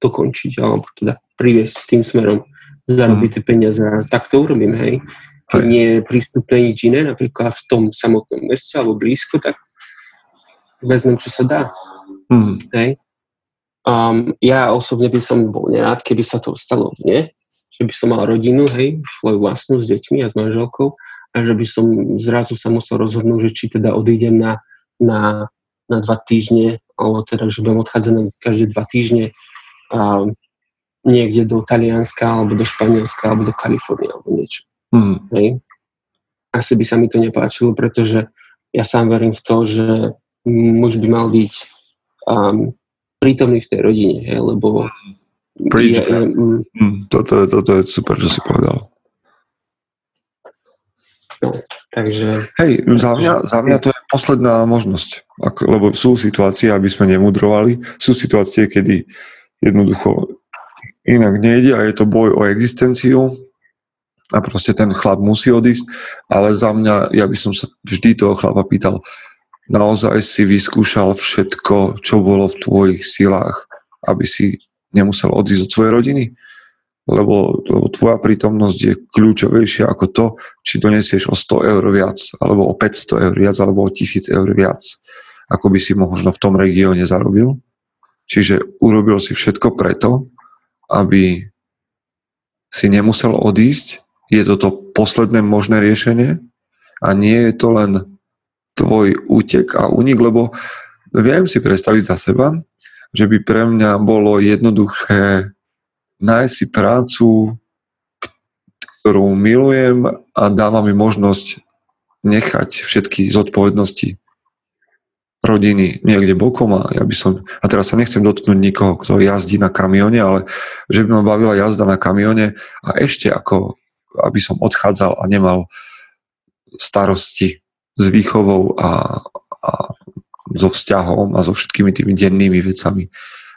dokončiť, alebo teda priviesť tým smerom, zarobiť mm. tie peniaze. A tak to urobím, hej. Keď nie je prístupné nič iné, napríklad v tom samotnom meste alebo blízko, tak vezmem, čo sa dá. Mm. Hej. Um, ja osobne by som bol nerád, keby sa to stalo mne, že by som mal rodinu, hej, svoju vlastnú s deťmi a s manželkou a že by som zrazu sa musel rozhodnúť, že či teda odídem na, na, na dva týždne, alebo teda, že budem odchádzať na každé dva týždne a niekde do Talianska, alebo do Španielska, alebo do Kalifornie, alebo niečo. Mm. Hej. Asi by sa mi to nepáčilo, pretože ja sám verím v to, že muž by mal byť um, prítomný v tej rodine, hej, lebo Preach je, mm, toto, toto je super, že si povedal. No, takže... Hej, za mňa, za mňa to je posledná možnosť, ako, lebo sú situácie, aby sme nemudrovali, sú situácie, kedy Jednoducho inak nejde a je to boj o existenciu a proste ten chlap musí odísť, ale za mňa, ja by som sa vždy toho chlapa pýtal, naozaj si vyskúšal všetko, čo bolo v tvojich silách, aby si nemusel odísť od svojej rodiny? Lebo, lebo tvoja prítomnosť je kľúčovejšia ako to, či donesieš o 100 eur viac, alebo o 500 eur viac, alebo o 1000 eur viac, ako by si možno v tom regióne zarobil. Čiže urobil si všetko preto, aby si nemusel odísť. Je to to posledné možné riešenie? A nie je to len tvoj útek a únik, lebo viem si predstaviť za seba, že by pre mňa bolo jednoduché nájsť si prácu, ktorú milujem a dáva mi možnosť nechať všetky zodpovednosti rodiny niekde bokom a ja by som, a teraz sa nechcem dotknúť nikoho, kto jazdí na kamione, ale že by ma bavila jazda na kamione a ešte ako, aby som odchádzal a nemal starosti s výchovou a, a so vzťahom a so všetkými tými dennými vecami.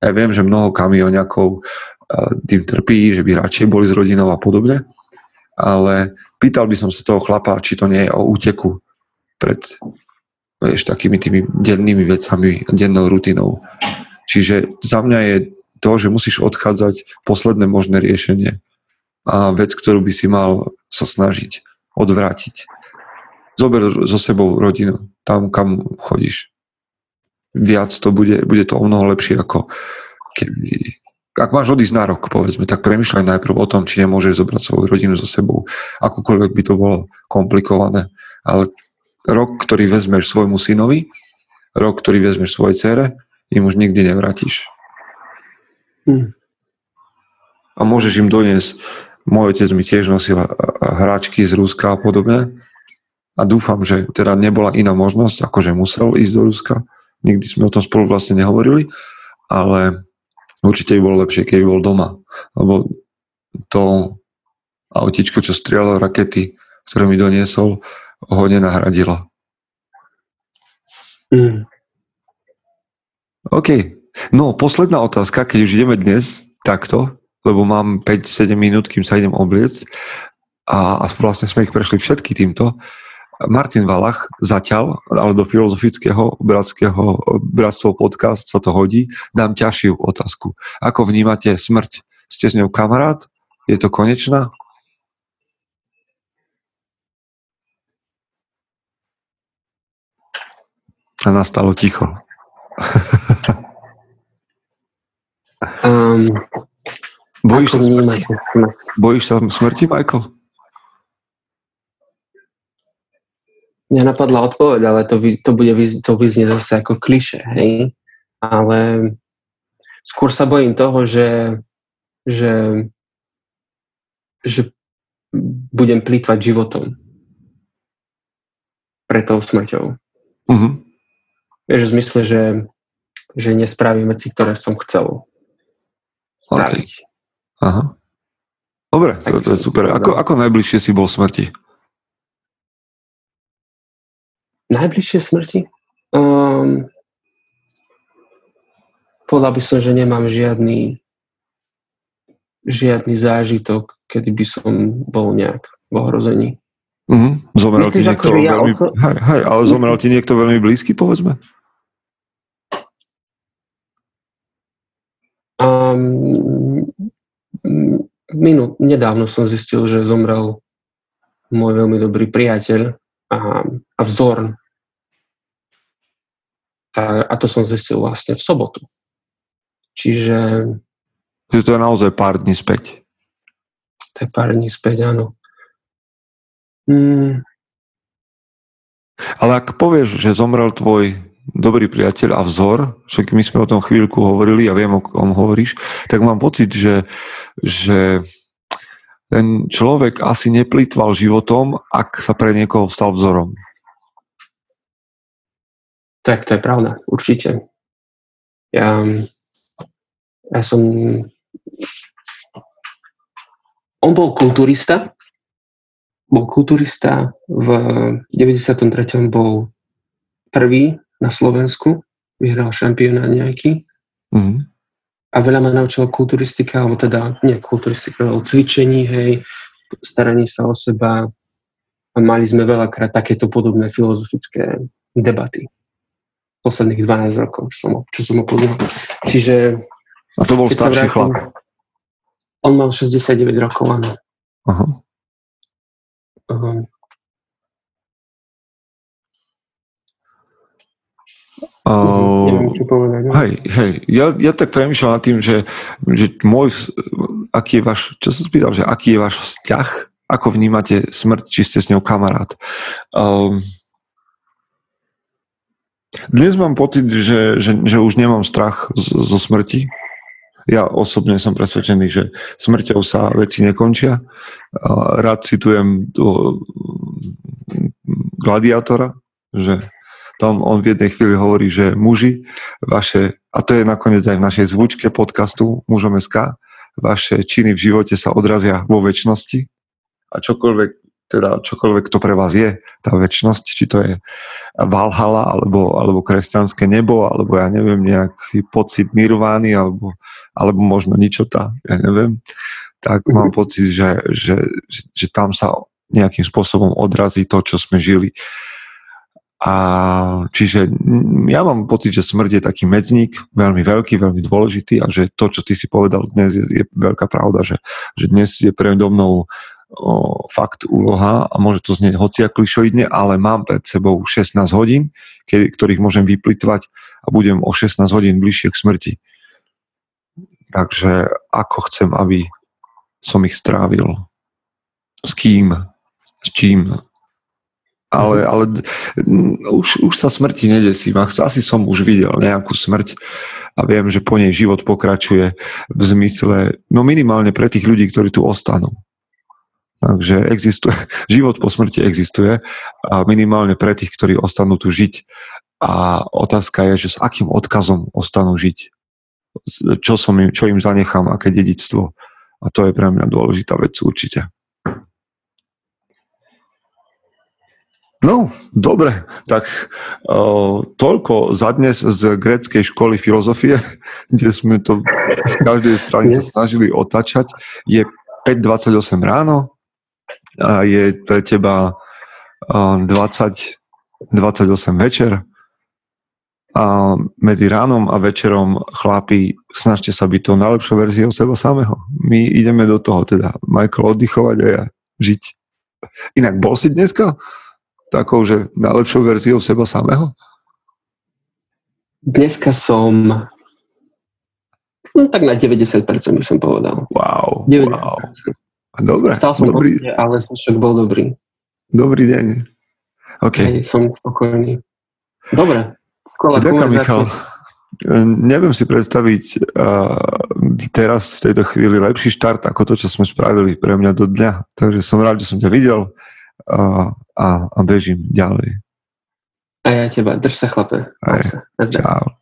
Ja viem, že mnoho kamionňakov tým trpí, že by radšej boli s rodinou a podobne, ale pýtal by som sa toho chlapa, či to nie je o úteku pred vieš, takými tými dennými vecami, dennou rutinou. Čiže za mňa je to, že musíš odchádzať posledné možné riešenie a vec, ktorú by si mal sa snažiť odvrátiť. Zober so sebou rodinu, tam, kam chodíš. Viac to bude, bude to o mnoho lepšie, ako keby... Ak máš odísť na rok, povedzme, tak premyšľaj najprv o tom, či nemôžeš zobrať svoju rodinu so sebou. Akokoľvek by to bolo komplikované, ale rok, ktorý vezmeš svojmu synovi, rok, ktorý vezmeš svojej cere, im už nikdy nevrátiš. Hmm. A môžeš im doniesť, môj otec mi tiež nosil hráčky z Ruska a podobne, a dúfam, že teda nebola iná možnosť, ako že musel ísť do Ruska. Nikdy sme o tom spolu vlastne nehovorili, ale určite by bolo lepšie, keby bol doma. Lebo to autičko, čo strieľalo rakety, ktoré mi doniesol, ho nenahradilo. Mm. OK. No, posledná otázka, keď už ideme dnes takto, lebo mám 5-7 minút, kým sa idem obliecť a, a vlastne sme ich prešli všetky týmto. Martin Valach zatiaľ, ale do filozofického bratského bratstvo podcast sa to hodí, dám ťažšiu otázku. Ako vnímate smrť? Ste s ňou kamarát? Je to konečná? A nastalo ticho. um, bojíš, sa smrti? bojíš sa smrti, Michael? Mňa napadla odpoveď, ale to, to bude to vyznie zase ako kliše, hej? Ale skôr sa bojím toho, že, že, že budem plýtvať životom pre tou smrťou. Uh-huh. Vieš, v zmysle, že, že nespravím veci, ktoré som chcel spraviť. Okay. Aha. Dobre, to, to je super. Ako, ako najbližšie si bol smrti? Najbližšie smrti? Um, povedal by som, že nemám žiadny žiadny zážitok, kedy by som bol nejak v ohrození. Uh-huh. Zomrel Myslíš, ti niekto ja veľmi... Oso... Hej, hej, ale Myslím... zomrel ti niekto veľmi blízky, povedzme? Minú, nedávno som zistil, že zomrel môj veľmi dobrý priateľ a, a vzor. A, a to som zistil vlastne v sobotu. Čiže... Čiže to je naozaj pár dní späť. To je pár dní späť, áno. Hmm. Ale ak povieš, že zomrel tvoj dobrý priateľ a vzor, však my sme o tom chvíľku hovorili a viem, o kom hovoríš, tak mám pocit, že, že ten človek asi neplýtval životom, ak sa pre niekoho stal vzorom. Tak to je pravda, určite. Ja, ja som... On bol kulturista, bol kulturista, v 93. bol prvý na Slovensku, vyhral šampióna nejaký. Mm-hmm. A veľa ma naučila kulturistika, alebo teda, nie kulturistika, ale cvičení, hej, staraní sa o seba. A mali sme veľakrát takéto podobné filozofické debaty. Posledných 12 rokov, čo som, čo som ho poznal. Čiže... A to bol starší vrátim, chlap? On mal 69 rokov, áno. Aha. Uh, Uh, Neviem, čo povedať. No? Hej, hej, ja, ja tak premýšľam nad tým, že, že môj, aký je váš, čo som spýtal, že aký je váš vzťah, ako vnímate smrť, či ste s ňou kamarát. Um, dnes mám pocit, že, že, že už nemám strach z, zo smrti. Ja osobne som presvedčený, že smrťou sa veci nekončia. Rád citujem toho gladiátora, že tam on v jednej chvíli hovorí, že muži, vaše, a to je nakoniec aj v našej zvučke podcastu Mužom SK, vaše činy v živote sa odrazia vo väčšnosti a čokoľvek, teda čokoľvek to pre vás je, tá väčšnosť, či to je Valhalla, alebo, alebo kresťanské nebo, alebo ja neviem, nejaký pocit nirvány, alebo, alebo možno ničota, ja neviem, tak mm-hmm. mám pocit, že, že, že, že tam sa nejakým spôsobom odrazí to, čo sme žili a čiže ja mám pocit, že smrť je taký medzník, veľmi veľký, veľmi dôležitý a že to, čo ty si povedal dnes, je, je veľká pravda, že, že dnes je predo mnou o, fakt úloha a môže to znieť hocia klišoidne, ale mám pred sebou 16 hodín, kedy, ktorých môžem vyplitvať a budem o 16 hodín bližšie k smrti. Takže ako chcem, aby som ich strávil? S kým? S čím? Ale, mhm. ale už, už sa smrti nedesím. Asi som už videl nejakú smrť a viem, že po nej život pokračuje v zmysle, no minimálne pre tých ľudí, ktorí tu ostanú. Takže existuje, život po smrti existuje a minimálne pre tých, ktorí ostanú tu žiť. A otázka je, že s akým odkazom ostanú žiť. Čo, som im, čo im zanechám, aké dedictvo. A to je pre mňa dôležitá vec určite. No, dobre, tak uh, toľko za dnes z gréckej školy filozofie, kde sme to v každej strane sa snažili otačať. Je 5.28 ráno a je pre teba uh, 20, 28 večer a medzi ránom a večerom chlapi, snažte sa byť tou najlepšou verziou seba samého. My ideme do toho teda, Michael, oddychovať a ja žiť. Inak bol si dneska? Takou, že najlepšou verziou seba samého? Dneska som no, tak na 90% by som povedal. Wow, 90%. wow. Dobre, Stal som dobrý. Odne, ale zvyšok bol dobrý. Dobrý deň. OK. Hej, som spokojný. Dobre, skvelá Ďakujem, Michal. Neviem si predstaviť uh, teraz v tejto chvíli lepší štart ako to, čo sme spravili pre mňa do dňa. Takže som rád, že som ťa videl a, a, a bežím ďalej. A ja teba. Drž sa, chlape. Aj, Čau.